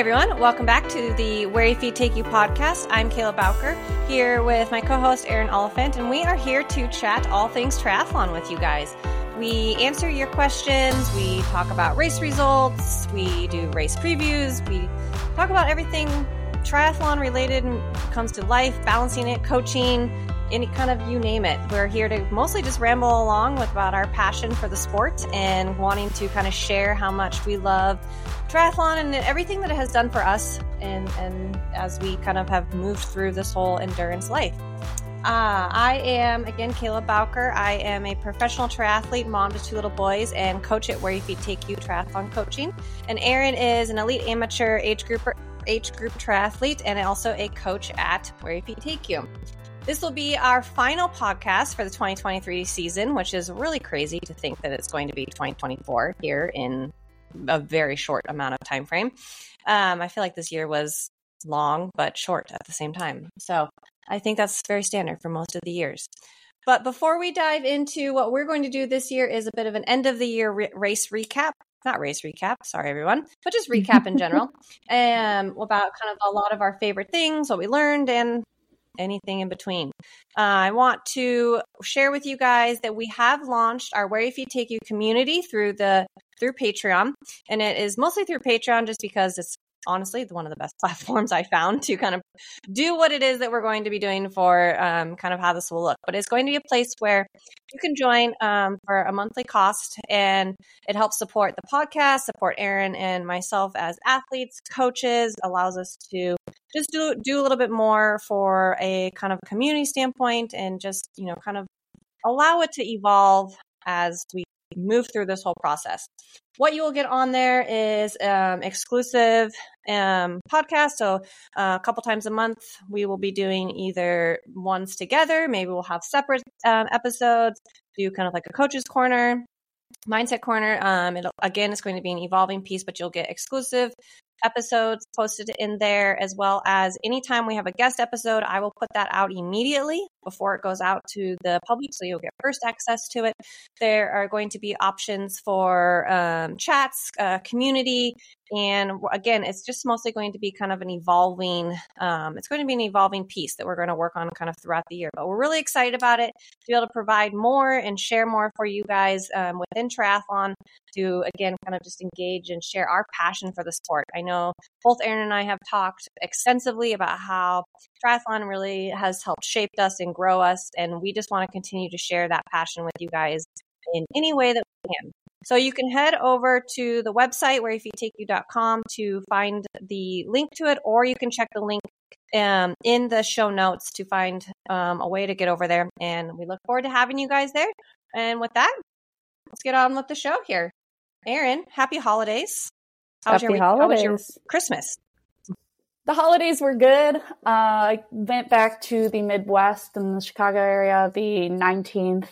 everyone. Welcome back to the Where Your Feet Take You podcast. I'm Kayla Bowker here with my co host, Erin Oliphant, and we are here to chat all things triathlon with you guys. We answer your questions, we talk about race results, we do race previews, we talk about everything triathlon related comes to life, balancing it, coaching, any kind of you name it. We're here to mostly just ramble along with about our passion for the sport and wanting to kind of share how much we love triathlon and everything that it has done for us and and as we kind of have moved through this whole endurance life. Uh, I am again Kayla Bowker. I am a professional triathlete, mom to two little boys, and coach at Where Your Feet Take You Triathlon Coaching. And Erin is an elite amateur age group age group triathlete and also a coach at Where Your Feet Take You. This will be our final podcast for the 2023 season, which is really crazy to think that it's going to be 2024 here in a very short amount of time frame. Um, I feel like this year was long but short at the same time. So I think that's very standard for most of the years. But before we dive into what we're going to do this year is a bit of an end of the year re- race recap. Not race recap, sorry everyone, but just recap in general. Um, about kind of a lot of our favorite things, what we learned, and anything in between. Uh, I want to share with you guys that we have launched our Where Your Feet Take You community through the through Patreon, and it is mostly through Patreon just because it's honestly one of the best platforms I found to kind of do what it is that we're going to be doing for um, kind of how this will look. But it's going to be a place where you can join um, for a monthly cost, and it helps support the podcast, support Erin and myself as athletes, coaches, allows us to just do do a little bit more for a kind of community standpoint, and just you know kind of allow it to evolve as we move through this whole process. What you will get on there is um, exclusive um, podcast. So uh, a couple times a month, we will be doing either ones together. Maybe we'll have separate um, episodes. Do kind of like a coach's corner, mindset corner. Um, again, it's going to be an evolving piece, but you'll get exclusive episodes posted in there, as well as anytime we have a guest episode, I will put that out immediately before it goes out to the public. So you'll get first access to it. There are going to be options for um, chats, uh, community, and again, it's just mostly going to be kind of an evolving, um, it's going to be an evolving piece that we're going to work on kind of throughout the year. But we're really excited about it to be able to provide more and share more for you guys um, within triathlon to, again, kind of just engage and share our passion for the sport. I know both Erin and I have talked extensively about how triathlon really has helped shape us and grow us. And we just want to continue to share that passion with you guys in any way that we can. So you can head over to the website whereyourbfeettake to find the link to it, or you can check the link um, in the show notes to find um, a way to get over there. And we look forward to having you guys there. And with that, let's get on with the show here. Erin, happy holidays. How happy was your, holidays. How was your Christmas? The holidays were good. Uh, I went back to the Midwest and the Chicago area the 19th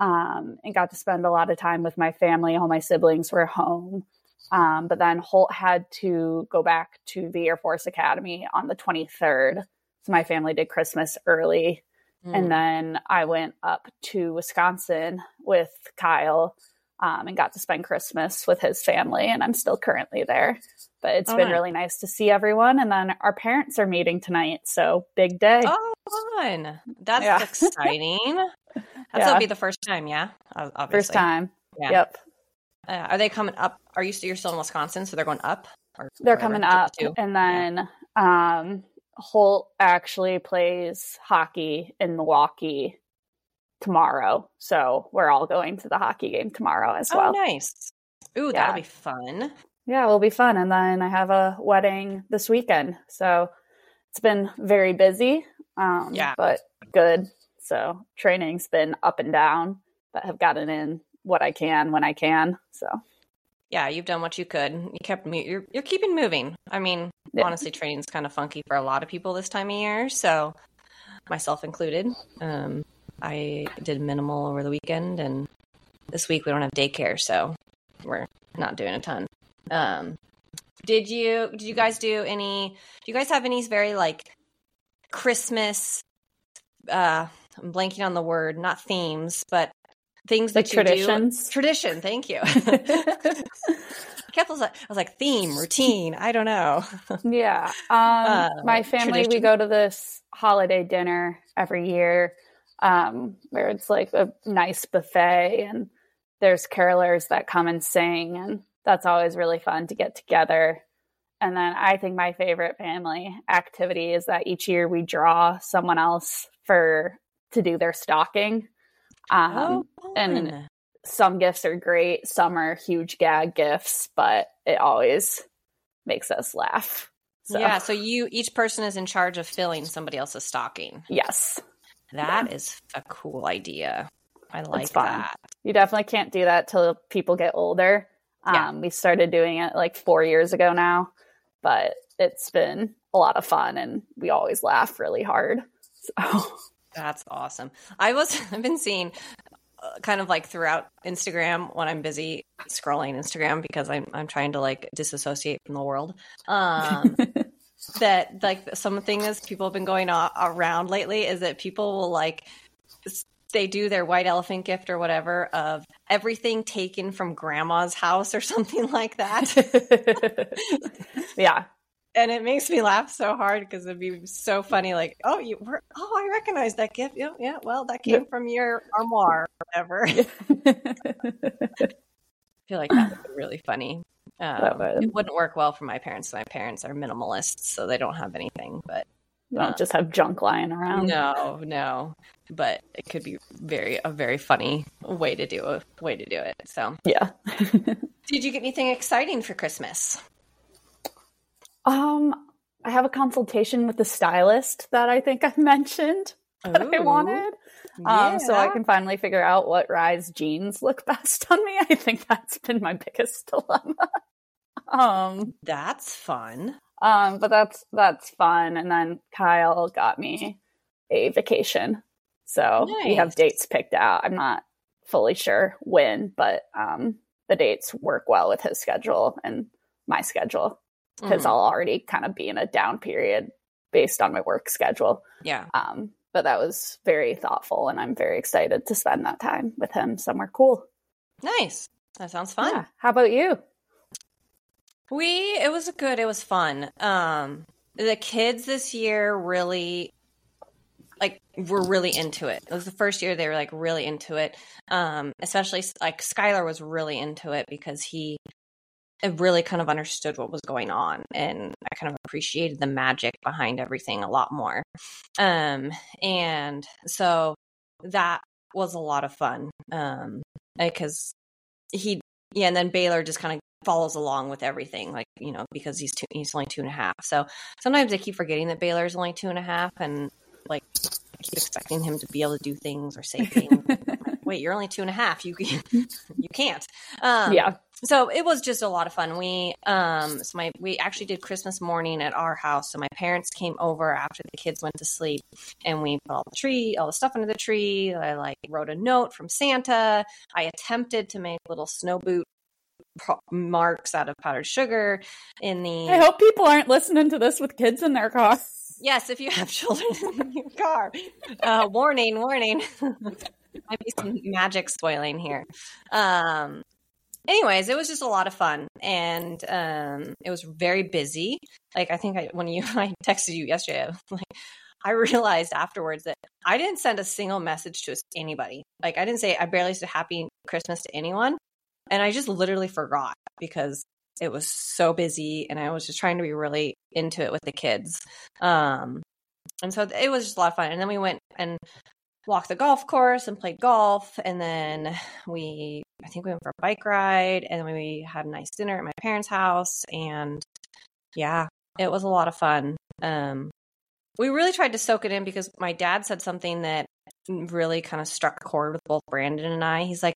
um, and got to spend a lot of time with my family. All my siblings were home. Um, but then Holt had to go back to the Air Force Academy on the 23rd. So my family did Christmas early. Mm. And then I went up to Wisconsin with Kyle um, and got to spend Christmas with his family. And I'm still currently there. But it's been really nice to see everyone. And then our parents are meeting tonight. So big day. Oh, fun. That's yeah. exciting. That's yeah. be the first time, yeah. Obviously. First time. Yeah. Yep. Uh, are they coming up? Are you still, you're still in Wisconsin, so they're going up? they're coming up, and then yeah. um, Holt actually plays hockey in Milwaukee tomorrow, so we're all going to the hockey game tomorrow as oh, well. nice. Ooh, yeah. that'll be fun. Yeah, it'll be fun. And then I have a wedding this weekend, so it's been very busy. Um, yeah, but good. So training's been up and down, but have gotten in what I can when I can. So yeah, you've done what you could. You kept you're you're keeping moving. I mean, yeah. honestly, training's kind of funky for a lot of people this time of year, so myself included. Um, I did minimal over the weekend, and this week we don't have daycare, so we're not doing a ton. Um, did you did you guys do any? Do you guys have any very like Christmas uh I'm blanking on the word, not themes, but things like that traditions. Do. Tradition, thank you. I was like theme, routine. I don't know. yeah. Um, uh, my family, tradition. we go to this holiday dinner every year um, where it's like a nice buffet and there's carolers that come and sing. And that's always really fun to get together. And then I think my favorite family activity is that each year we draw someone else for to do their stocking. Um, oh, and some gifts are great, some are huge gag gifts, but it always makes us laugh. So. Yeah, so you each person is in charge of filling somebody else's stocking. Yes. That yeah. is a cool idea. I like that. You definitely can't do that till people get older. Yeah. Um, we started doing it like four years ago now, but it's been a lot of fun and we always laugh really hard. So that's awesome. I was I've been seeing uh, kind of like throughout Instagram when I'm busy scrolling Instagram because I'm I'm trying to like disassociate from the world. Um, that like some things people have been going around lately is that people will like they do their white elephant gift or whatever of everything taken from grandma's house or something like that. yeah and it makes me laugh so hard because it'd be so funny. Like, oh, you were, oh, I recognize that gift. Yeah, yeah. Well, that came yep. from your armoire or whatever. I feel like that would be really funny. Um. It wouldn't work well for my parents. My parents are minimalists, so they don't have anything. But you don't um, just have junk lying around. No, no. But it could be very a very funny way to do a way to do it. So yeah. Did you get anything exciting for Christmas? Um, I have a consultation with the stylist that I think I mentioned that Ooh, I wanted. Yeah. Um, so I can finally figure out what rise jeans look best on me. I think that's been my biggest dilemma. um, that's fun. Um, but that's that's fun. And then Kyle got me a vacation, so nice. we have dates picked out. I'm not fully sure when, but um, the dates work well with his schedule and my schedule because mm-hmm. I'll already kind of be in a down period based on my work schedule. Yeah. Um, but that was very thoughtful, and I'm very excited to spend that time with him somewhere cool. Nice. That sounds fun. Yeah. How about you? We it was good. It was fun. Um, the kids this year really like were really into it. It was the first year they were like really into it. Um, especially like Skylar was really into it because he I really kind of understood what was going on and I kind of appreciated the magic behind everything a lot more. Um, and so that was a lot of fun. Um, because he, yeah, and then Baylor just kind of follows along with everything, like, you know, because he's two, he's only two and a half. So sometimes I keep forgetting that Baylor's only two and a half and like I keep expecting him to be able to do things or say things. Wait, you're only two and a half. You, you can't. Um, yeah so it was just a lot of fun. We um so my we actually did Christmas morning at our house. So my parents came over after the kids went to sleep and we put all the tree, all the stuff under the tree. I like wrote a note from Santa. I attempted to make little snow boot marks out of powdered sugar in the I hope people aren't listening to this with kids in their car. Yes, if you have children in your car. Uh, warning, warning. Might be some magic spoiling here. Um, anyways, it was just a lot of fun, and um, it was very busy. Like I think I, when you I texted you yesterday, like I realized afterwards that I didn't send a single message to anybody. Like I didn't say I barely said Happy Christmas to anyone, and I just literally forgot because it was so busy, and I was just trying to be really into it with the kids. Um, and so it was just a lot of fun. And then we went and walked the golf course and played golf. And then we, I think we went for a bike ride and then we had a nice dinner at my parents' house. And yeah, it was a lot of fun. Um, we really tried to soak it in because my dad said something that really kind of struck a chord with both Brandon and I. He's like,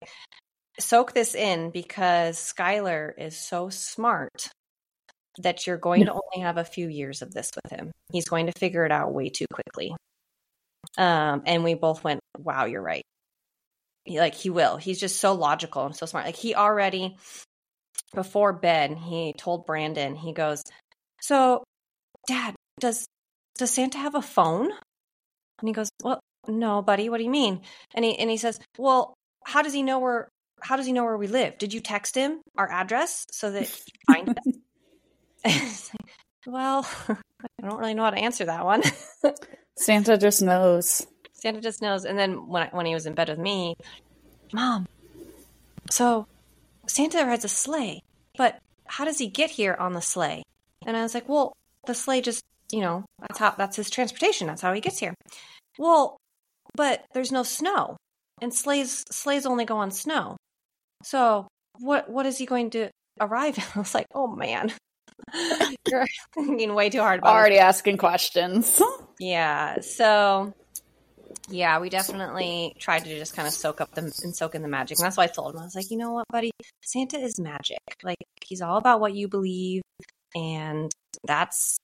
soak this in because Skylar is so smart that you're going to only have a few years of this with him. He's going to figure it out way too quickly. Um, and we both went, wow, you're right. He, like he will. He's just so logical and so smart. Like he already before bed, he told Brandon, he goes, "So, Dad, does does Santa have a phone?" And he goes, "Well, no, buddy. What do you mean?" And he and he says, "Well, how does he know we're how does he know where we live? Did you text him our address so that he can find us? well, I don't really know how to answer that one. Santa just knows. Santa just knows. And then when I, when he was in bed with me, Mom, so Santa rides a sleigh, but how does he get here on the sleigh? And I was like, Well, the sleigh just, you know, that's how that's his transportation. That's how he gets here. Well, but there's no snow, and sleighs sleighs only go on snow. So what what is he going to arrive? I was like, Oh man. You're thinking way too hard about Already it. asking questions. yeah. So yeah, we definitely tried to just kind of soak up the and soak in the magic. And that's why I told him I was like, you know what, buddy, Santa is magic. Like he's all about what you believe, and that's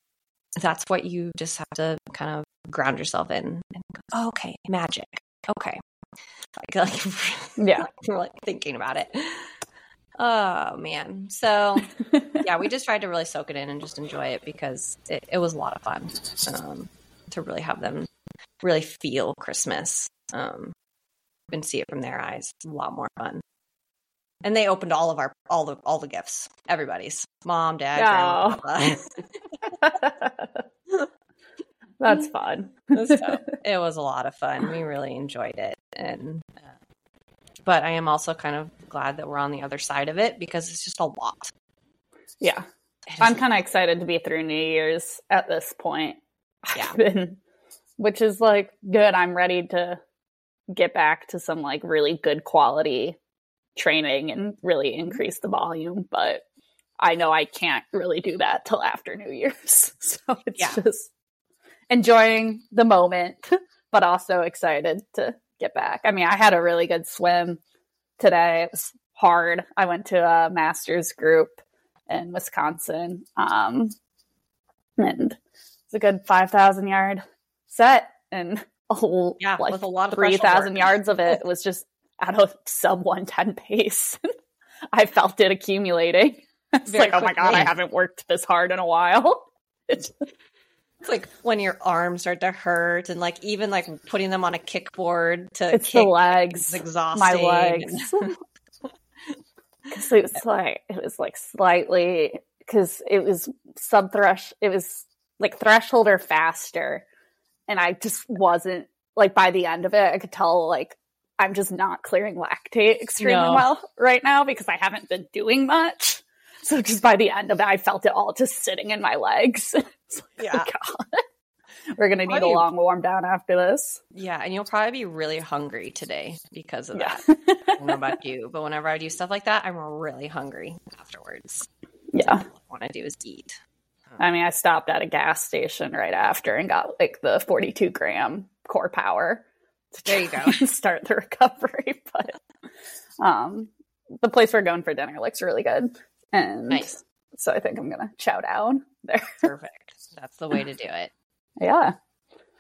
that's what you just have to kind of ground yourself in. And go, oh, okay, magic. Okay, like, like yeah, we're like thinking about it. Oh man. So yeah, we just tried to really soak it in and just enjoy it because it, it was a lot of fun um, to really have them really feel Christmas um, and see it from their eyes. It's a lot more fun. And they opened all of our all the all the gifts. Everybody's mom, dad, oh. grandma. That's fun. so it was a lot of fun. We really enjoyed it, and uh, but I am also kind of glad that we're on the other side of it because it's just a lot. Yeah, I'm kind of excited to be through New Year's at this point. Yeah, been which is like good. I'm ready to get back to some like really good quality training and really increase the volume, but I know I can't really do that till after New Year's. So it's yeah. just enjoying the moment, but also excited to get back. I mean, I had a really good swim today. It was hard. I went to a master's group in Wisconsin. Um, and it's a good 5,000 yard set and a whole, yeah, like with a lot of 3,000 yards of it was just at a sub 110 pace. I felt it accumulating. It's like, quickly. oh my God, I haven't worked this hard in a while. It's, it's like when your arms start to hurt and like even like putting them on a kickboard to it's kick, the legs exhausting my legs because it was like it was like slightly because it was sub thresh it was like threshold or faster and I just wasn't like by the end of it, I could tell like I'm just not clearing lactate extremely no. well right now because I haven't been doing much. So just by the end of it, I felt it all just sitting in my legs. like, yeah. Oh We're gonna need a long warm down after this. Yeah, and you'll probably be really hungry today because of yeah. that. I don't know about you, but whenever I do stuff like that, I'm really hungry afterwards. Yeah, so what I do is eat. I mean, I stopped at a gas station right after and got like the 42 gram core power. There you go. start the recovery. But um, the place we're going for dinner looks really good. And nice. So I think I'm going to chow down there. Perfect. That's the way to do it. Yeah.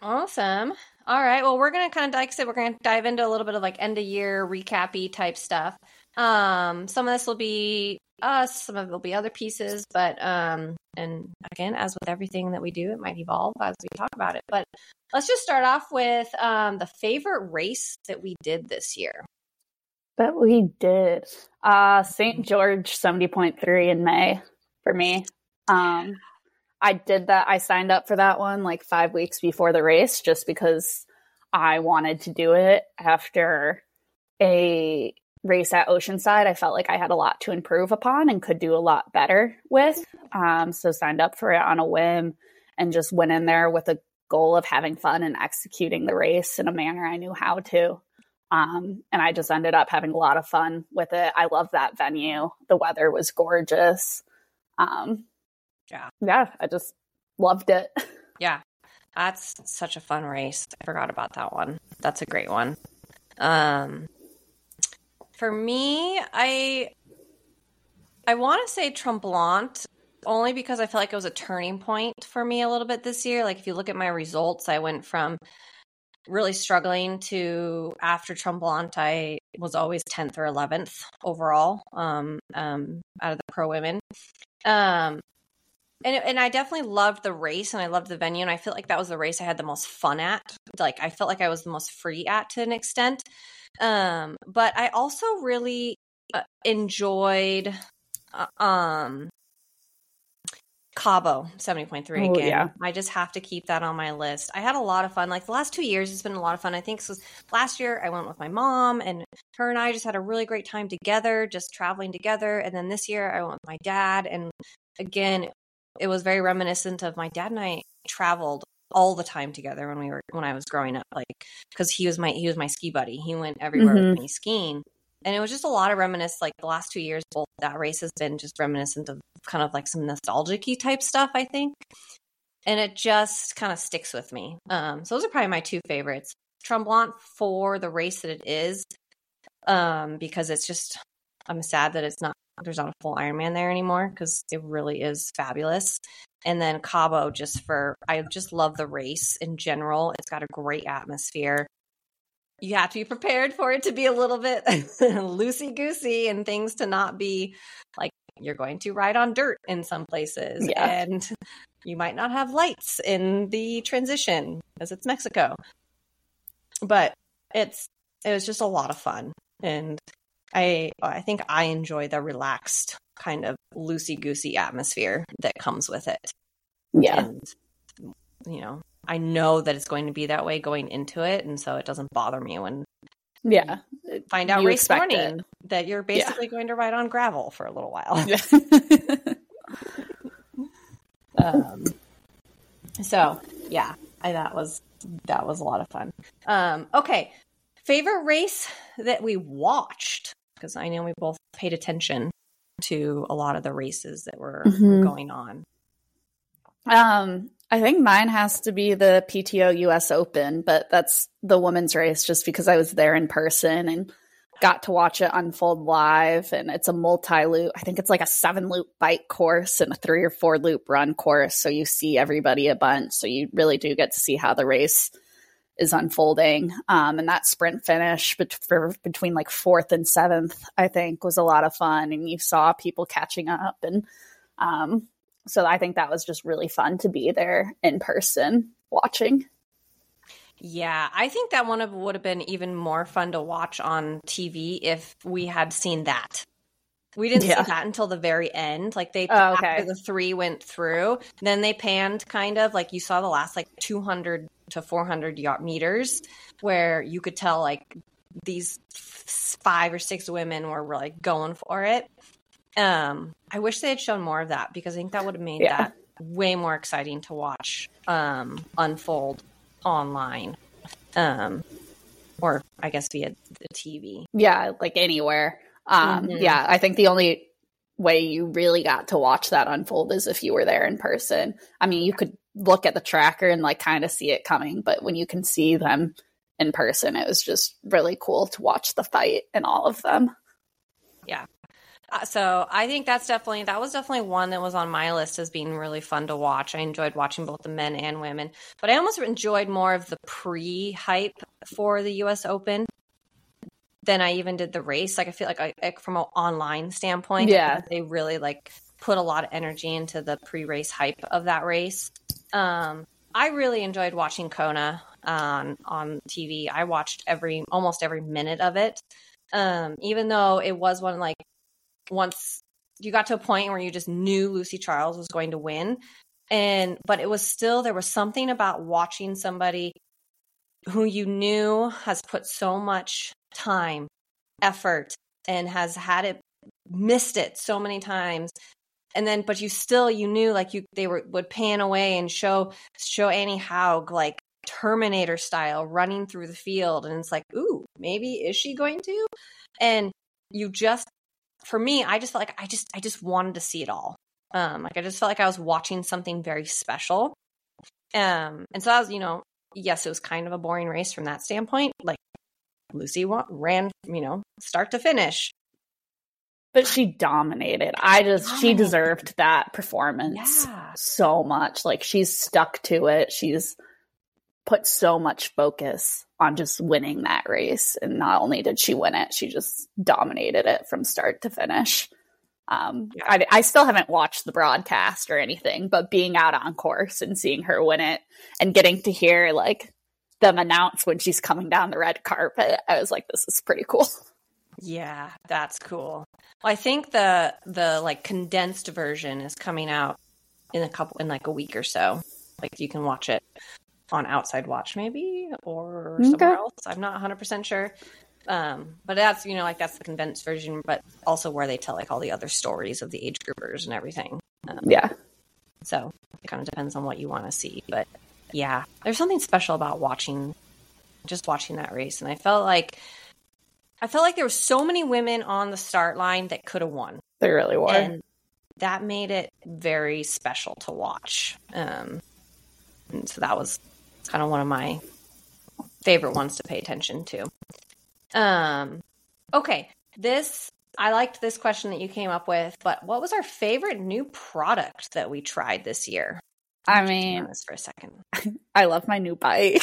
Awesome. All right. Well, we're going to kind of, like I said, we're going to dive into a little bit of like end of year recappy type stuff. Um, some of this will be us, some of it will be other pieces, but um, and again, as with everything that we do, it might evolve as we talk about it. But let's just start off with um, the favorite race that we did this year. That we did. Uh, St. George 70.3 in May for me. Um, I did that. I signed up for that one like five weeks before the race just because I wanted to do it after a race at Oceanside, I felt like I had a lot to improve upon and could do a lot better with. Um, so signed up for it on a whim and just went in there with a goal of having fun and executing the race in a manner I knew how to. Um, and I just ended up having a lot of fun with it. I love that venue. The weather was gorgeous. Um, yeah. Yeah, I just loved it. Yeah. That's such a fun race. I forgot about that one. That's a great one. Um, for me, I I want to say Tremblant only because I feel like it was a turning point for me a little bit this year. Like if you look at my results, I went from really struggling to after Tremblant, I was always 10th or 11th overall um, um, out of the pro women. Um, and, and I definitely loved the race and I loved the venue. And I feel like that was the race I had the most fun at. Like I felt like I was the most free at to an extent. Um, but I also really uh, enjoyed uh, um Cabo 70.3 Oh, again. yeah. I just have to keep that on my list. I had a lot of fun. Like the last two years, it's been a lot of fun. I think so last year I went with my mom and her and I just had a really great time together, just traveling together. And then this year I went with my dad. And again, it was very reminiscent of my dad and I traveled all the time together when we were when I was growing up. Like because he was my he was my ski buddy. He went everywhere Mhm. with me skiing. And it was just a lot of reminisce like the last two years, both that race has been just reminiscent of kind of like some nostalgic type stuff, I think. And it just kind of sticks with me. Um, so those are probably my two favorites. Tremblant for the race that it is, um, because it's just I'm sad that it's not there's not a full Ironman there anymore because it really is fabulous. And then Cabo just for I just love the race in general. It's got a great atmosphere. You have to be prepared for it to be a little bit loosey goosey and things to not be like you're going to ride on dirt in some places Yeah. and you might not have lights in the transition because it's Mexico. But it's it was just a lot of fun and I I think I enjoy the relaxed kind of loosey goosey atmosphere that comes with it. Yeah. And you know, I know that it's going to be that way going into it, and so it doesn't bother me when Yeah. find out You race morning that you're basically going to ride on gravel for a little while. um, so yeah, I that was that was a lot of fun. Um, okay, favorite race that we watched because I know we both paid attention to a lot of the races that were Mhm. going on. Um, I think mine has to be the PTO US Open, but that's the women's race just because I was there in person and got to watch it unfold live. And it's a multi loop, I think it's like a seven loop bike course and a three or four loop run course. So you see everybody a bunch. So you really do get to see how the race is unfolding. Um, and that sprint finish bet- between like fourth and seventh, I think, was a lot of fun. And you saw people catching up and um, so I think that was just really fun to be there in person watching. Yeah, I think that one of would have been even more fun to watch on TV if we had seen that. We didn't Yeah. see that until the very end. Like they Oh, okay. after the three went through, then they panned kind of like you saw the last like 200 to 400 yard meters where you could tell like these f- five or six women were like going for it. Um, I wish they had shown more of that because I think that would have made Yeah. that way more exciting to watch um, unfold online, um, or I guess via the TV. Yeah, like anywhere. Um, Mhm. Yeah, I think the only way you really got to watch that unfold is if you were there in person. I mean, you could look at the tracker and like kind of see it coming, but when you can see them in person, it was just really cool to watch the fight and all of them. Uh, so I think that's definitely that was definitely one that was on my list as being really fun to watch. I enjoyed watching both the men and women, but I almost enjoyed more of the pre-hype for the U.S. Open than I even did the race. Like I feel like, I, like from an online standpoint, Yeah. they really like put a lot of energy into the pre-race hype of that race. Um, I really enjoyed watching Kona on on TV. I watched every almost every minute of it. Um, even though it was one like once you got to a point where you just knew Lucy Charles was going to win. And but it was still there was something about watching somebody who you knew has put so much time, effort, and has had it missed it so many times. And then but you still you knew like you they were would pan away and show show Annie Haug like Terminator style running through the field and it's like, ooh, maybe is she going to? And you just for me, I just felt like I just I just wanted to see it all. Um, like I just felt like I was watching something very special. Um, and so I was, you know, yes, it was kind of a boring race from that standpoint. Like Lucy wa- ran, you know, start to finish. But she dominated. I just, she deserved that performance Yeah. so much. Like she's stuck to it. She's put so much focus on just winning that race. And not only did she win it, she just dominated it from start to finish. Um, I, I still haven't watched the broadcast or anything, but being out on course and seeing her win it and getting to hear like them announce when she's coming down the red carpet, I was like, this is pretty cool. Yeah, that's cool. Well, I think the the like condensed version is coming out in a couple in like a week or so. Like you can watch it on Outside Watch maybe or somewhere else. I'm not 100% sure. Um, but that's you know like that's the condensed version, but also where they tell like all the other stories of the age groupers and everything. Um, Yeah. so it kind of depends on what you want to see, but yeah, there's something special about watching, just watching that race, and I felt like I felt like there were so many women on the start line that could have won, They really were. and that made it very special to watch. Um, and so that was kind of one of my favorite ones to pay attention to. Um, okay, this I liked this question that you came up with, but what was our favorite new product that we tried this year? I mean, honest for a second. I love my new bike.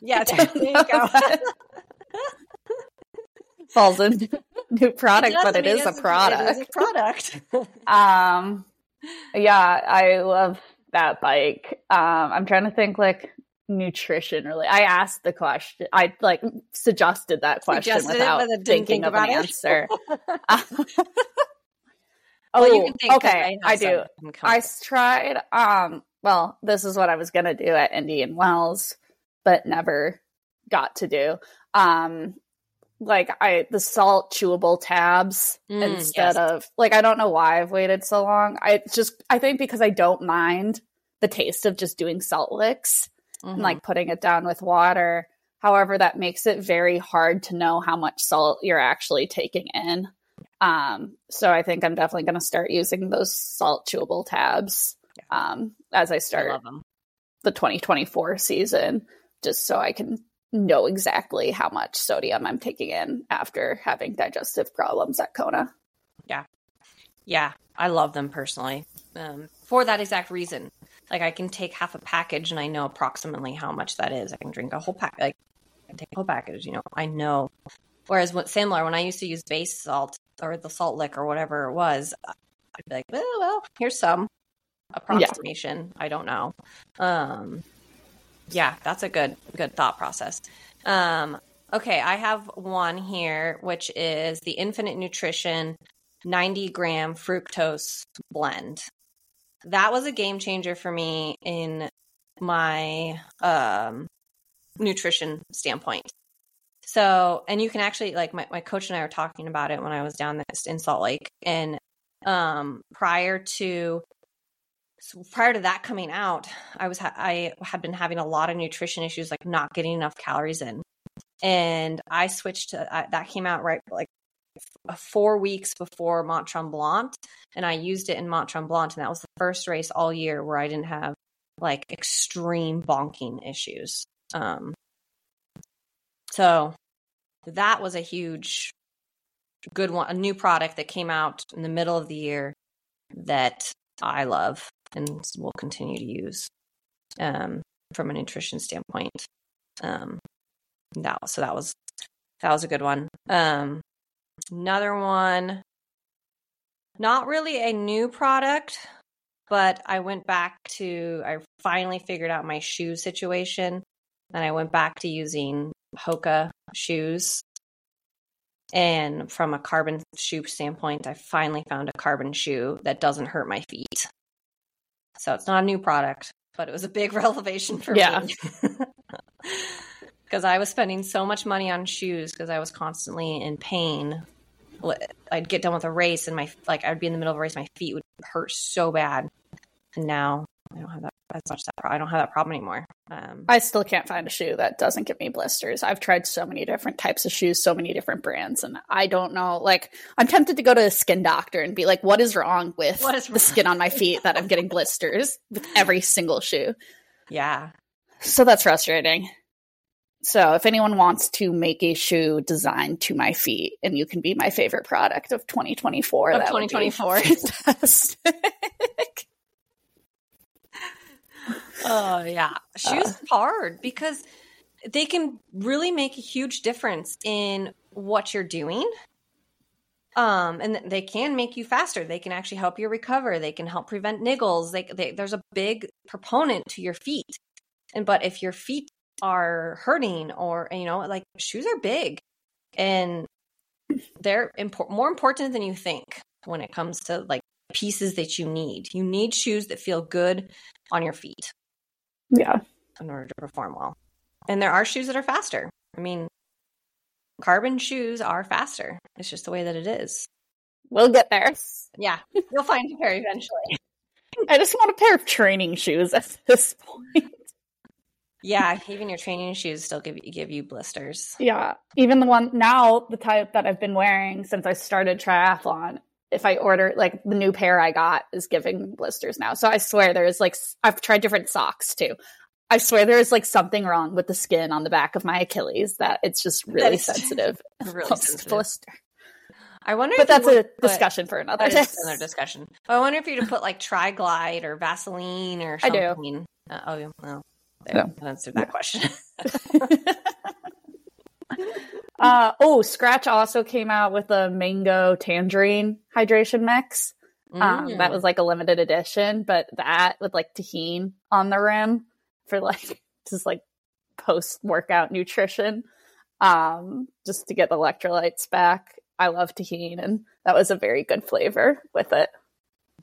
Yeah, there you go. Falls in new product, does, but it is a product. It is a product. Um, yeah, I love that bike. Um, I'm trying to think like nutrition really. I asked the question. I like suggested that question Suggested it, without but thinking think of an it. answer. Well, oh, you can think, 'cause okay. have I do. I tried. Um, well, this is what I was gonna do at Indian Wells, but never got to do. Um, like I the salt chewable tabs Mm, instead yes. of like I don't know why I've waited so long. I just I think because I don't mind the taste of just doing salt licks and Mhm. like putting it down with water. However, that makes it very hard to know how much salt you're actually taking in. Um, so I think I'm definitely going to start using those salt chewable tabs um, as I I start them. the 2024 season, just so I can know exactly how much sodium I'm taking in after having digestive problems at Kona. Yeah. Yeah, I love them personally um, for that exact reason. Like I can take half a package and I know approximately how much that is. I can drink a whole pack. Like I can take a whole package. You know, I know. Whereas what similar when I used to use base salt or the salt lick or whatever it was, I'd be like, well, well here's some approximation. I don't know. Um, yeah, that's a good good thought process. Um, okay, I have one here, which is the Infinit Nutrition 90 gram fructose blend. That was a game changer for me in my um, nutrition standpoint. So, and you can actually, like, my, my coach and I were talking about it when I was down there in Salt Lake. And um, prior to, so prior to that coming out, I was ha- I had been having a lot of nutrition issues, like not getting enough calories in, and I switched to that came out right like four weeks before Mont Tremblant, and I used it in Mont Tremblant, and that was the first race all year where I didn't have like extreme bonking issues. Um, so that was a huge, good one, a new product that came out in the middle of the year that I love and will continue to use um, from a nutrition standpoint. Um, that so that was that was a good one. Um, another one, not really a new product, but I went back to I finally figured out my shoe situation, and I went back to using Hoka shoes. And from a carbon shoe standpoint, I finally found a carbon shoe that doesn't hurt my feet. So it's not a new product, but it was a big revelation for Yeah. me. Because I was spending so much money on shoes because I was constantly in pain. I'd get done with a race and my like I'd be in the middle of a race, my feet would hurt so bad. And now I don't have that as much that I don't have that problem anymore. Um, I still can't find a shoe that doesn't give me blisters. I've tried so many different types of shoes, so many different brands, and I don't know. Like, I'm tempted to go to a skin doctor and be like, "What is wrong with What is the skin on my feet that I'm getting blisters with every single shoe?" yeah, So that's frustrating. So if anyone wants to make a shoe designed to my feet, and you can be my favorite product of 2024, Of that would be 2024. fantastic. Oh yeah, shoes are hard because they can really make a huge difference in what you're doing. Um, and they can make you faster. They can actually help you recover. They can help prevent niggles. They, they, there's a big proponent to your feet, and but if your feet are hurting or you know like shoes are big, and they're impor- more important than you think when it comes to like pieces that you need. You need shoes that feel good on your feet. Yeah. In order to perform well. And there are shoes that are faster. I mean, carbon shoes are faster. It's just the way that it is. We'll get there. Yeah, you'll find a pair eventually. I just want a pair of training shoes at this point. Yeah, even your training shoes still give you give you blisters. Yeah, even the one now, the type that I've been wearing since I started triathlon. If I order like the new pair I got is giving blisters now. So I swear there's like I've tried different socks too. I swear there is like something wrong with the skin on the back of my Achilles that it's just really sensitive. Really sensitive. blister. I wonder, but that's a discussion for another day. Another discussion. But I wonder if you to put like TriSlide or Vaseline or something. I do. Uh, oh, well, there, no. answered that question. uh, oh, Skratch also came out with a mango tangerine hydration mix. Um, mm. That was like a limited edition, but that with like Tajín on the rim for like just like post workout nutrition, um, just to get the electrolytes back. I love Tajín, and that was a very good flavor with it.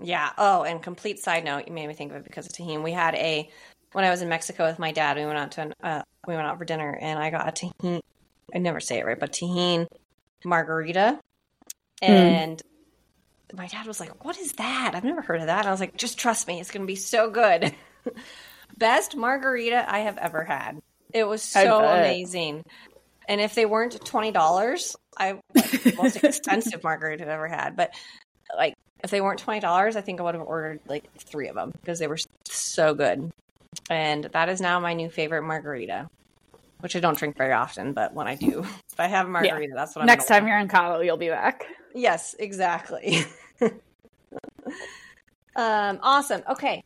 Yeah. Oh, and complete side note, you made me think of it because of Tajín. We had a when I was in Mexico with my dad. We went out to an, uh, we went out for dinner, and I got a Tajín. I never say it right, but Tajín margarita, hmm. and. Mm. My dad was like, "What is that? I've never heard of that." And I was like, "Just trust me, it's going to be so good." Best margarita I have ever had. It was so amazing. And if they weren't twenty dollars, I like, the most expensive margarita I've ever had. But like, if they weren't twenty dollars, I think I would have ordered like three of them because they were so good. And that is now my new favorite margarita, which I don't drink very often, but when I do, if I have a margarita, yeah. that's what I'm. Next time you're in Cabo, you'll be back. Yes, exactly. um, awesome. Okay.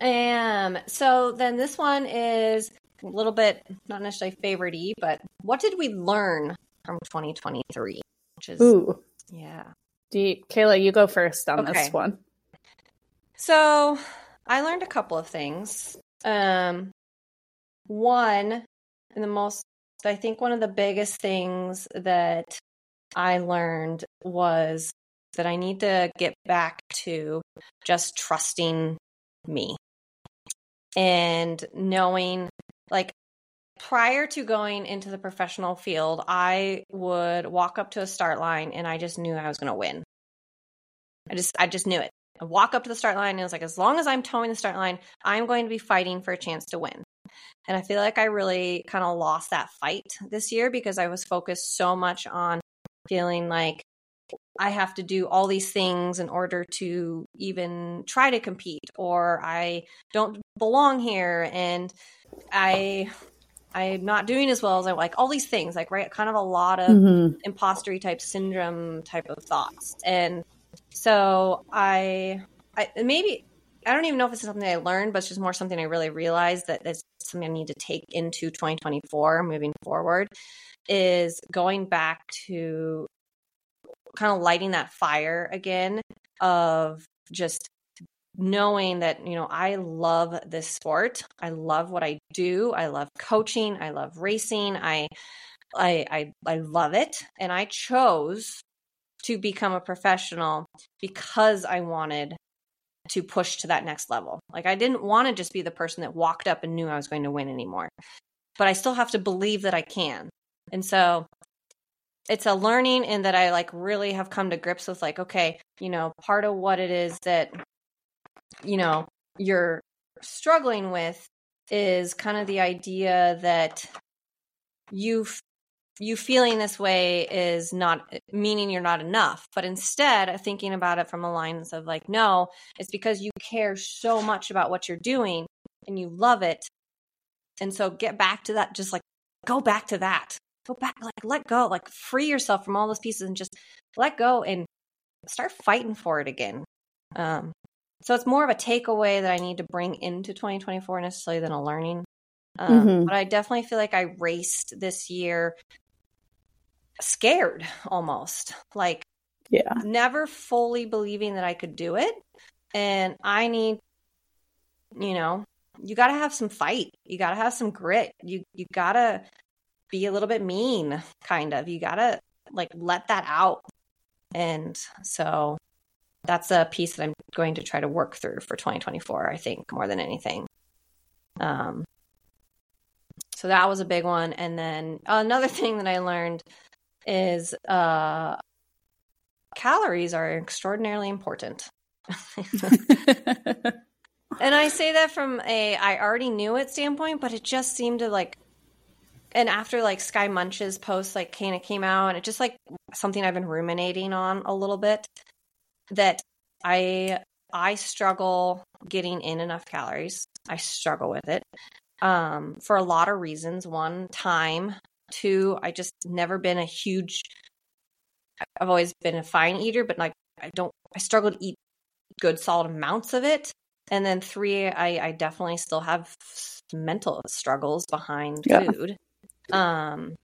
Um, so then this one is a little bit not necessarily favorite but what did we learn from 2023? Which is Ooh. Yeah. You, Kayla, you go first on okay. this one. So I learned a couple of things. Um, one, and the most, I think one of the biggest things that I learned was that I need to get back to just trusting me and knowing like prior to going into the professional field, I would walk up to a start line and I just knew I was going to win. I just I just knew it. I walk up to the start line and it was like as long as I'm toeing the start line, I'm going to be fighting for a chance to win. And I feel like I really kind of lost that fight this year because I was focused so much on feeling like I have to do all these things in order to even try to compete or I don't belong here and I I'm not doing as well as I like all these things like right kind of a lot of mm-hmm. impostery type syndrome type of thoughts and so I I maybe I don't even know if it's something I learned but it's just more something I really realized that it's something I need to take into 2024 moving forward is going back to kind of lighting that fire again of just knowing that you know I love this sport. I love what I do. I love coaching. I love racing. I I I, I love it and I chose to become a professional because I wanted to push to that next level. Like I didn't want to just be the person that walked up and knew I was going to win anymore. But I still have to believe that I can. And so it's a learning in that I like really have come to grips with like, okay, you know, part of what it is that, you know, you're struggling with is kind of the idea that you you feeling this way is not meaning you're not enough but instead thinking about it from a lines of like no it's because you care so much about what you're doing and you love it and so get back to that just like go back to that go back, like let go, like free yourself from all those pieces and just let go and start fighting for it again. Um, so it's more of a takeaway that I need to bring into 2024 necessarily than a learning. Um, mm-hmm. But I definitely feel like I raced this year scared almost, like yeah, never fully believing that I could do it. And I need, you know, you got to have some fight. You got to have some grit. You you got to be a little bit mean, kind of. You gotta like let that out. And so that's a piece that I'm going to try to work through for 2024, I think, more than anything. Um, so that was a big one. And then another thing that I learned is uh, calories are extraordinarily important. and I say that from a I already knew it standpoint, but it just seemed to like and after like Skye Moench's post like kind of came out and it just like something I've been ruminating on a little bit that I I struggle getting in enough calories. I struggle with it. Um for a lot of reasons. One, time. Two, I just never been a huge I've always been a fine eater, but like I don't I struggle to eat good solid amounts of it. And then three, I, I definitely still have mental struggles behind yeah. food. Um,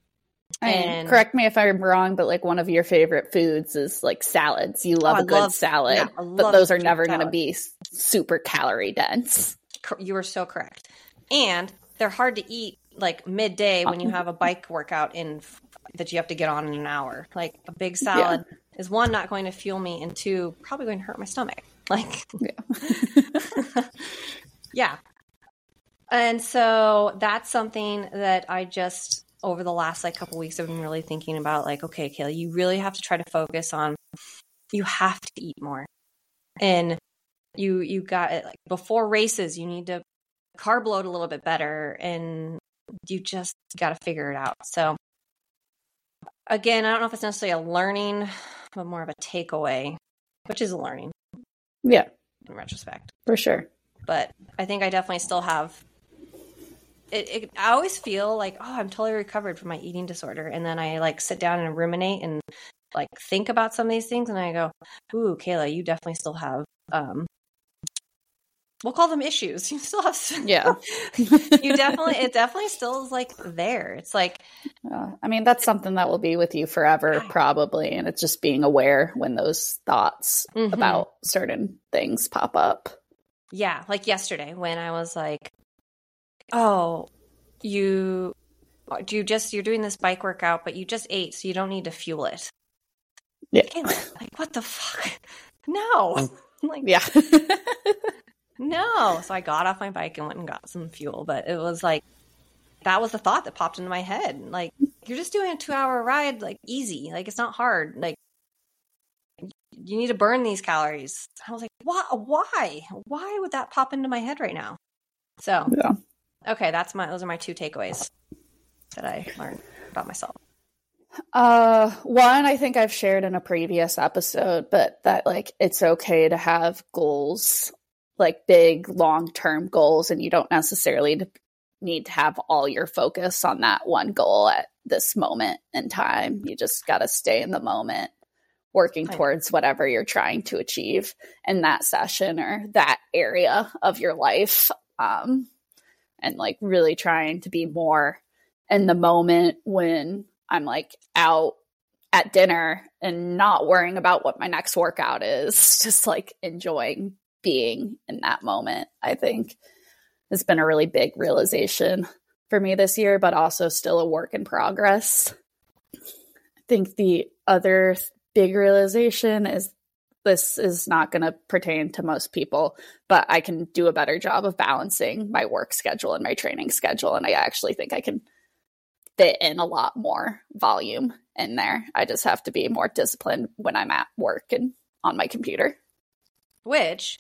I mean, and correct me if I'm wrong, but like one of your favorite foods is like salads. You love oh, a good love, salad, yeah, but those are never going to be super calorie dense. You are so correct. And they're hard to eat like midday when you uh-huh. have a bike workout in that you have to get on in an hour. Like a big salad yeah. is one not going to fuel me, and two probably going to hurt my stomach. Like, yeah. yeah. And so that's something that I just over the last like couple weeks I've been really thinking about. Like, okay, Kayla, you really have to try to focus on. You have to eat more, and you you got it like before races. You need to carb load a little bit better, and you just got to figure it out. So again, I don't know if it's necessarily a learning, but more of a takeaway, which is a learning. Yeah. In retrospect. For sure. But I think I definitely still have it, it, I always feel like, oh, I'm totally recovered from my eating disorder. And then I like sit down and ruminate and like think about some of these things and I go, Ooh, Kayla, you definitely still have um we'll call them issues. You still have, yeah. you definitely, it definitely still is like there. It's like, uh, I mean, that's something that will be with you forever, probably. And it's just being aware when those thoughts mm-hmm. about certain things pop up. Yeah. Like yesterday when I was like, oh, you, do you just, you're doing this bike workout, but you just ate, so you don't need to fuel it. Yeah. like, what the fuck? No. like, yeah. No. So I got off my bike and went and got some fuel. But it was like, that was the thought that popped into my head. Like, you're just doing a two hour ride, like, easy. Like, it's not hard. Like, you need to burn these calories. I was like, why? Why? Why would that pop into my head right now? So, yeah. Okay, that's my. Those are my two takeaways that I learned about myself. Uh, one I think I've shared in a previous episode, but that like it's okay to have goals like big long term goals and you don't necessarily need to have all your focus on that one goal at this moment in time. You just got to stay in the moment working towards whatever you're trying to achieve in that session or that area of your life. Um, and like really trying to be more in the moment when I'm like out at dinner and not worrying about what my next workout is, just like enjoying being in that moment, I think has been a really big realization for me this year, but also still a work in progress. I think the other big realization is this is not going to pertain to most people, but I can do a better job of balancing my work schedule and my training schedule. And I actually think I can fit in a lot more volume in there. I just have to be more disciplined when I'm at work and on my computer. Which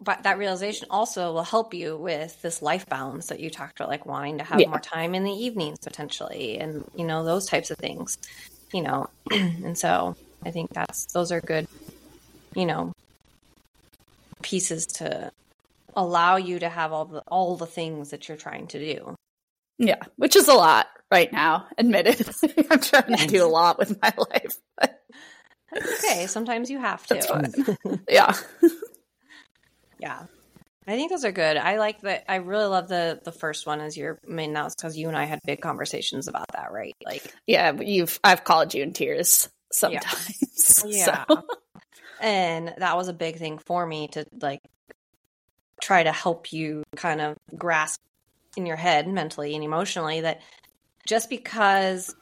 but that realization also will help you with this life balance that you talked about like wanting to have yeah. more time in the evenings potentially and you know those types of things you know. And so i think that's those are good you know pieces to allow you to have all the all the things that you're trying to do. Yeah which is a lot right now admitted i'm trying to do a lot with my life that's okay sometimes you have to yeah yeah. I think those are good. I like that. I really love the the first one as your main now because you and I had big conversations about that, right? Like, yeah, you've I've called you in tears sometimes. Yeah, so. and that was a big thing for me to like try to help you kind of grasp in your head mentally and emotionally that just because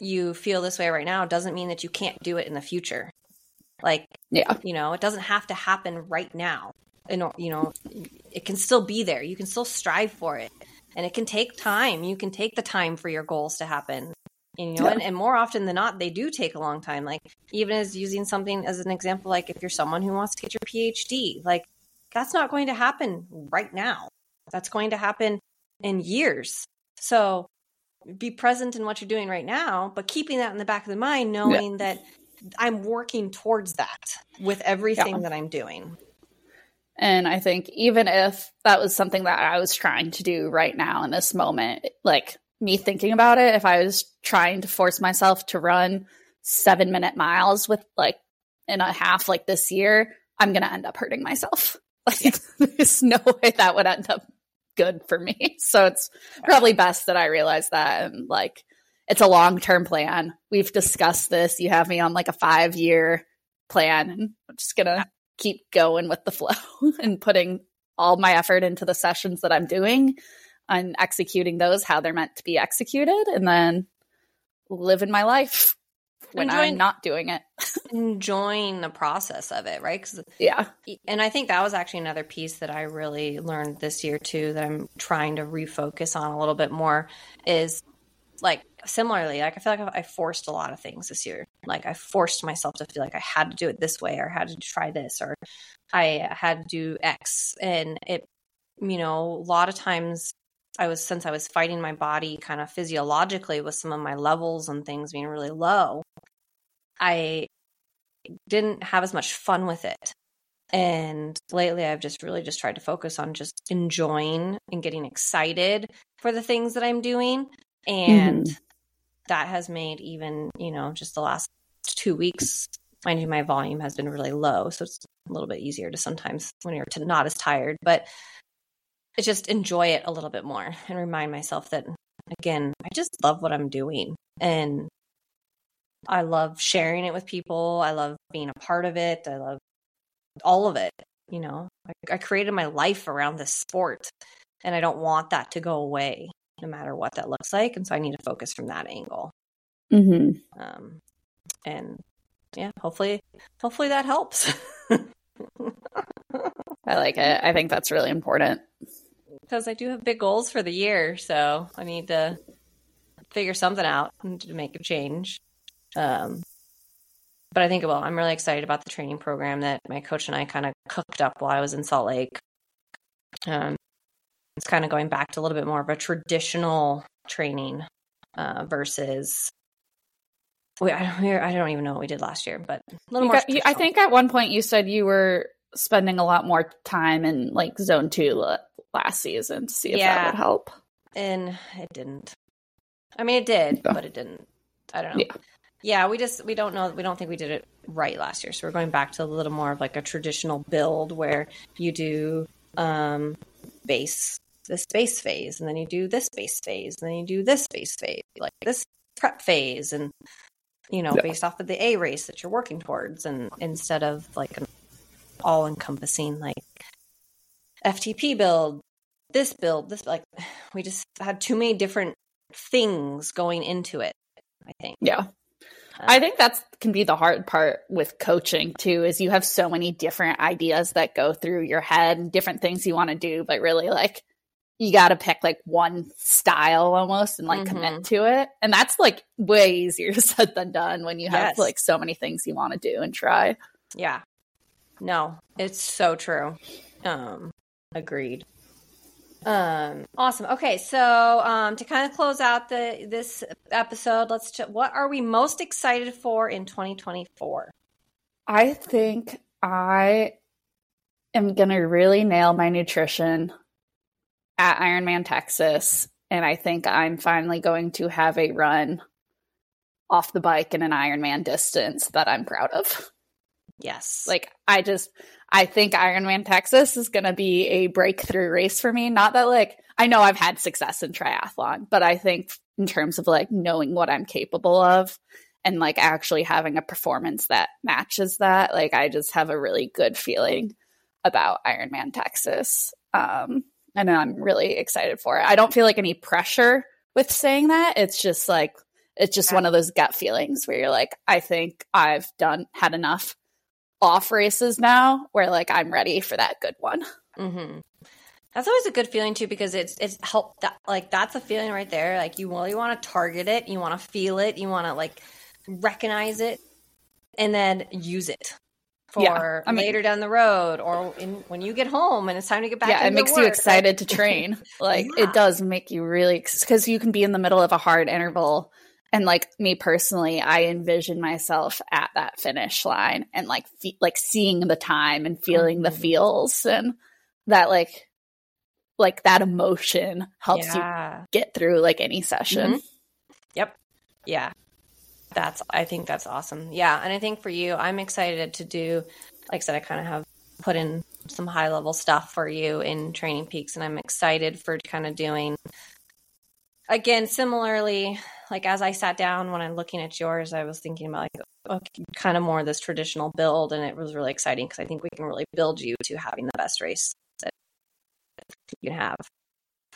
you feel this way right now doesn't mean that you can't do it in the future. Like, yeah, you know, it doesn't have to happen right now. And, you know, it can still be there. You can still strive for it. And it can take time. You can take the time for your goals to happen. And, you know, yeah. and, and more often than not, they do take a long time. Like, even as using something as an example, like if you're someone who wants to get your PhD, like, that's not going to happen right now. That's going to happen in years. So be present in what you're doing right now, but keeping that in the back of the mind, knowing yeah. that I'm working towards that with everything yeah. that I'm doing. And I think even if that was something that I was trying to do right now in this moment, like me thinking about it, if I was trying to force myself to run seven minute miles with like in a half like this year, I'm going to end up hurting myself. Like, yeah. there's no way that would end up good for me. So it's probably best that I realize that and like it's a long term plan. We've discussed this. You have me on like a five year plan, and I'm just gonna keep going with the flow and putting all my effort into the sessions that I'm doing and executing those how they're meant to be executed, and then living my life when enjoying, I'm not doing it. enjoying the process of it, right? Cause, yeah. And I think that was actually another piece that I really learned this year too that I'm trying to refocus on a little bit more is like similarly, like I feel like I forced a lot of things this year. Like I forced myself to feel like I had to do it this way or had to try this or I had to do X. And it, you know, a lot of times I was, since I was fighting my body kind of physiologically with some of my levels and things being really low, I didn't have as much fun with it. And lately, I've just really just tried to focus on just enjoying and getting excited for the things that I'm doing. And mm-hmm. that has made even, you know, just the last two weeks, mind you, my volume has been really low. So it's a little bit easier to sometimes when you're to not as tired, but just enjoy it a little bit more and remind myself that, again, I just love what I'm doing. And I love sharing it with people. I love being a part of it. I love all of it. You know, I, I created my life around this sport and I don't want that to go away no matter what that looks like. And so I need to focus from that angle. Mm-hmm. Um, and yeah, hopefully, hopefully that helps. I like it. I think that's really important. Because I do have big goals for the year. So I need to figure something out and to make a change. Um, but I think, well, I'm really excited about the training program that my coach and I kind of cooked up while I was in Salt Lake. Um, it's kind of going back to a little bit more of a traditional training uh, versus. Wait, I don't, I don't even know what we did last year, but a little you more. Got, you, I think at one point you said you were spending a lot more time in like zone two last season to see if yeah. that would help. And it didn't. I mean, it did, but it didn't. I don't know. Yeah. Yeah, we just we don't know we don't think we did it right last year. So we're going back to a little more of like a traditional build where you do um base this base phase and then you do this base phase and then you do this base phase like this prep phase and you know yeah. based off of the A race that you're working towards and instead of like an all encompassing like FTP build this build this like we just had too many different things going into it I think. Yeah. I think that's can be the hard part with coaching too is you have so many different ideas that go through your head, and different things you want to do, but really like you got to pick like one style almost and like mm-hmm. commit to it. And that's like way easier said than done when you have yes. like so many things you want to do and try. Yeah. No, it's so true. Um agreed. Um, awesome. Okay, so um, to kind of close out the this episode, let's. Ch- what are we most excited for in 2024? I think I am gonna really nail my nutrition at Ironman Texas, and I think I'm finally going to have a run off the bike in an Ironman distance that I'm proud of. Yes. Like I just I think Ironman Texas is going to be a breakthrough race for me. Not that like I know I've had success in triathlon, but I think in terms of like knowing what I'm capable of and like actually having a performance that matches that, like I just have a really good feeling about Ironman Texas. Um and I'm really excited for it. I don't feel like any pressure with saying that. It's just like It's just one of those gut feelings where you're like, I think I've done had enough off races now where like I'm ready for that good one. Mm-hmm. That's always a good feeling too because it's it's help that like that's a feeling right there. Like you really want to target it, you want to feel it, you want to like recognize it, and then use it for Yeah, I mean- later down the road or in, when you get home and it's time to get back. yeah, it makes you excited to train. Like Yeah. it does make you really because you can be in the middle of a hard interval. And like me personally, I envision myself at that finish line and like fe- like seeing the time and feeling the Mhm. feels and that like like that emotion helps you get through like any session. Mhm. Yep. Yeah. That's I think that's awesome. Yeah, and I think for you, I'm excited to do like I said I kind of have put in some high level stuff for you in Training Peaks and I'm excited for kind of doing again similarly like as I sat down when I'm looking at yours, I was thinking about like okay, kind of more this traditional build and it was really exciting because I think we can really build you to having the best race that you can have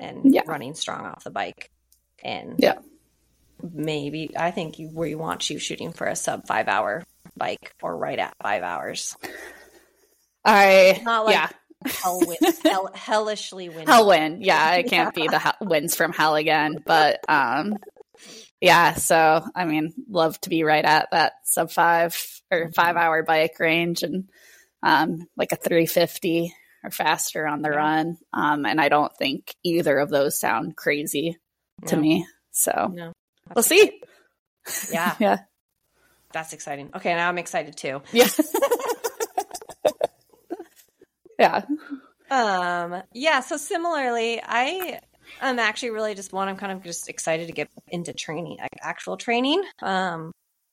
and Yeah. running strong off the bike and Yeah. maybe I think you, where you want you shooting for a sub five hour bike or right at five hours. I Not like yeah, hell, win, hell hellishly windy. hell win. Yeah, it can't be the hell, wins from hell again. But um, yeah. So I mean, love to be right at that sub five or five hour bike range and um, like a three fifty or faster on the Yeah. run. Um, and I don't think either of those sound crazy to No, me. So No. we'll see. Yeah, Yeah. that's exciting. Okay, now I'm excited too. Yeah. yeah. Um, yeah, so similarly, I am actually really just one, I'm kind of just excited to get into training, like actual training. Um,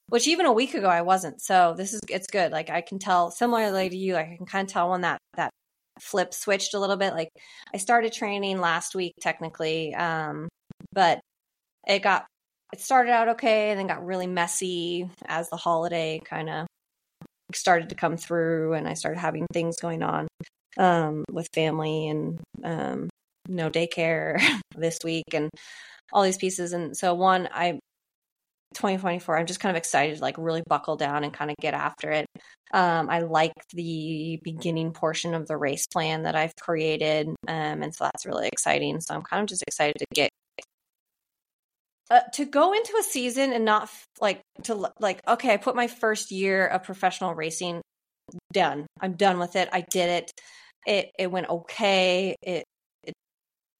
which even a week ago I wasn't. So this is it's good. Like I can tell similarly to you, like I can kind of tell when that that flip switched a little bit. Like I started training last week technically. Um, but it got it started out okay and then got really messy as the holiday kind of started to come through and I started having things going on um, with family and um, no daycare this week and all these pieces. And so, one, I 2024, I'm just kind of excited to like really buckle down and kind of get after it. Um, I like the beginning portion of the race plan that I've created, um, and so that's really exciting. So I'm kind of just excited to get uh, to go into a season and not like to like okay, I put my first year of professional racing done. I'm done with it. I did it. It it went okay. It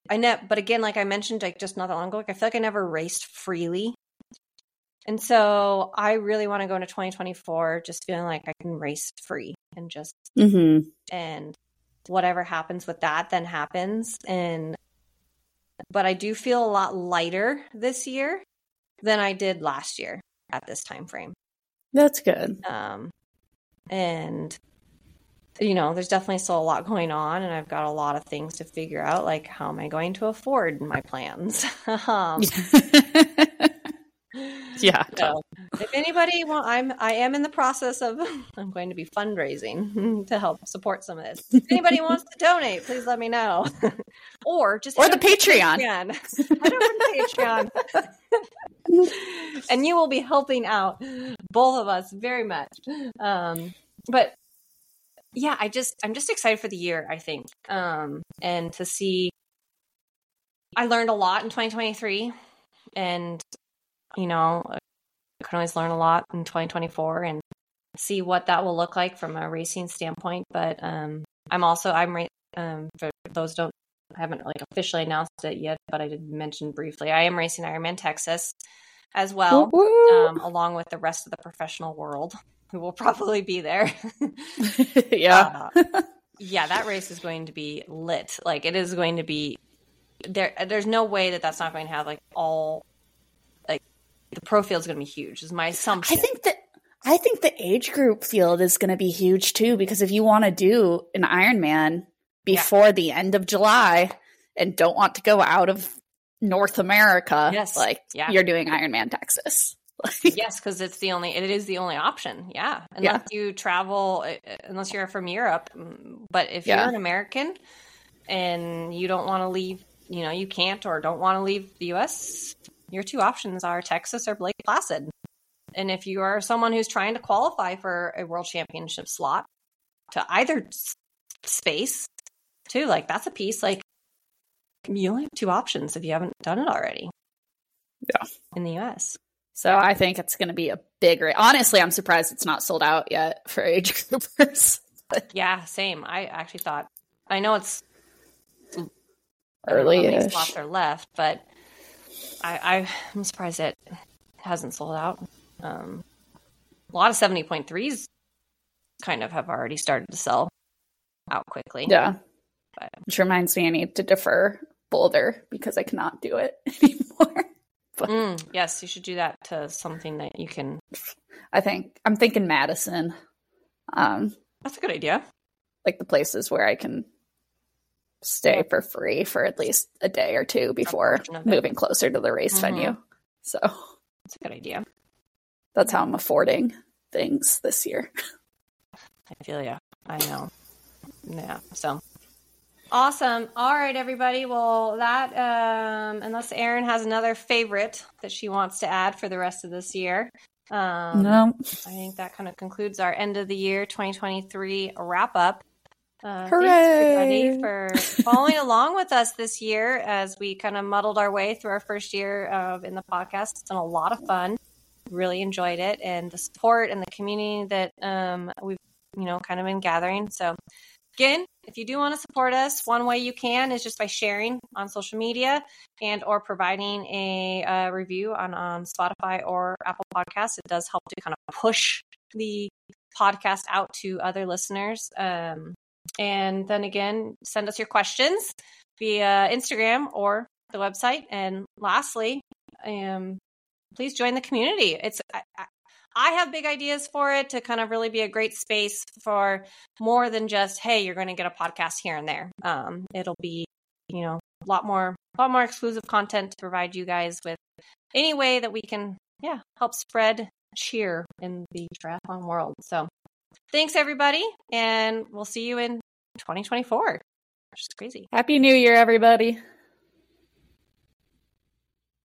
I ne- but again, like I mentioned, like just not that long ago, like I feel like I never raced freely. And so I really want to go into 2024 just feeling like I can race free and just Mm-hmm. and whatever happens with that then happens and but I do feel a lot lighter this year than I did last year at this time frame. That's good. Um, and you know, there's definitely still a lot going on, and I've got a lot of things to figure out, like how am I going to afford my plans? um, yeah. so if anybody want, I'm I am in the process of I'm going to be fundraising to help support some of this. If anybody wants to donate, please let me know, or just Or the Patreon. Patreon. head over to Patreon, and you will be helping out both of us very much. Um, but yeah, I just I'm just excited for the year. I think, um, and to see. I learned a lot in 2023, and you know, I can always learn a lot in 2024 and see what that will look like from a racing standpoint. But um, I'm also I'm um, for those don't I haven't like officially announced it yet, but I did mention briefly I am racing Ironman Texas as well, um, along with the rest of the professional world who will probably be there. yeah. Uh, yeah, that race is going to be lit. Like it is going to be there. There's no way that that's not going to have like all like the pro field is going to be huge. Is my assumption. I think that I think the age group field is going to be huge too because if you want to do an Ironman before the end of July and don't want to go out of North America, Yes. like Yeah. you're doing Ironman Texas. Yes, because it's the only. It is the only option. Yeah, Yeah. unless you travel, uh, unless you're from Europe. Mm, But if Yeah. you're an American and you don't want to leave, you know, you can't or don't want to leave the U.S. your two options are Texas or Lake Placid. And if you are someone who's trying to qualify for a world championship slot to either space, too, like that's a piece. Like you only have two options if you haven't done it already. Yeah. In the US. So I think it's going to be a big race. Honestly, I'm surprised it's not sold out yet for age groupers. yeah, same. I actually thought, I know it's early spots are left, but I, I'm surprised it hasn't sold out. Um, a lot of 70.3s kind of have already started to sell out quickly. Yeah. But, Which reminds me, I need to defer Boulder because I cannot do it anymore. Mm, yes, you should do that to something that you can. I think I'm thinking Madison. Um, That's a good idea. Like the places where I can stay yeah. for free for at least a day or two before moving closer to the race mm-hmm. venue. So that's a good idea. That's how I'm affording things this year. I feel you. I know. Yeah. So Awesome. All right, everybody. Well, that, um, unless Erin has another favorite that she wants to add for the rest of this year, um, no. I think that kind of concludes our end of the year 2023 wrap up. Uh, Hooray! for following along with us this year as we kind of muddled our way through our first year of in the podcast. It's been a lot of fun. Really enjoyed it, and the support and the community that um, we've you know kind of been gathering. So Again, if you do want to support us, one way you can is just by sharing on social media and or providing a, review on, on Spotify or Apple Podcasts. It does help to kind of push the podcast out to other listeners. Um, and then again, send us your questions via Instagram or the website. And lastly, um, please join the community. It's I have big ideas for it to kind of really be a great space for more than just, hey, you're going to get a podcast here and there. Um, it'll be, you know, a lot more, a lot more exclusive content to provide you guys with any way that we can, yeah, help spread cheer in the triathlon world. So thanks everybody. And we'll see you in 2024, which is crazy. Happy New Year, everybody.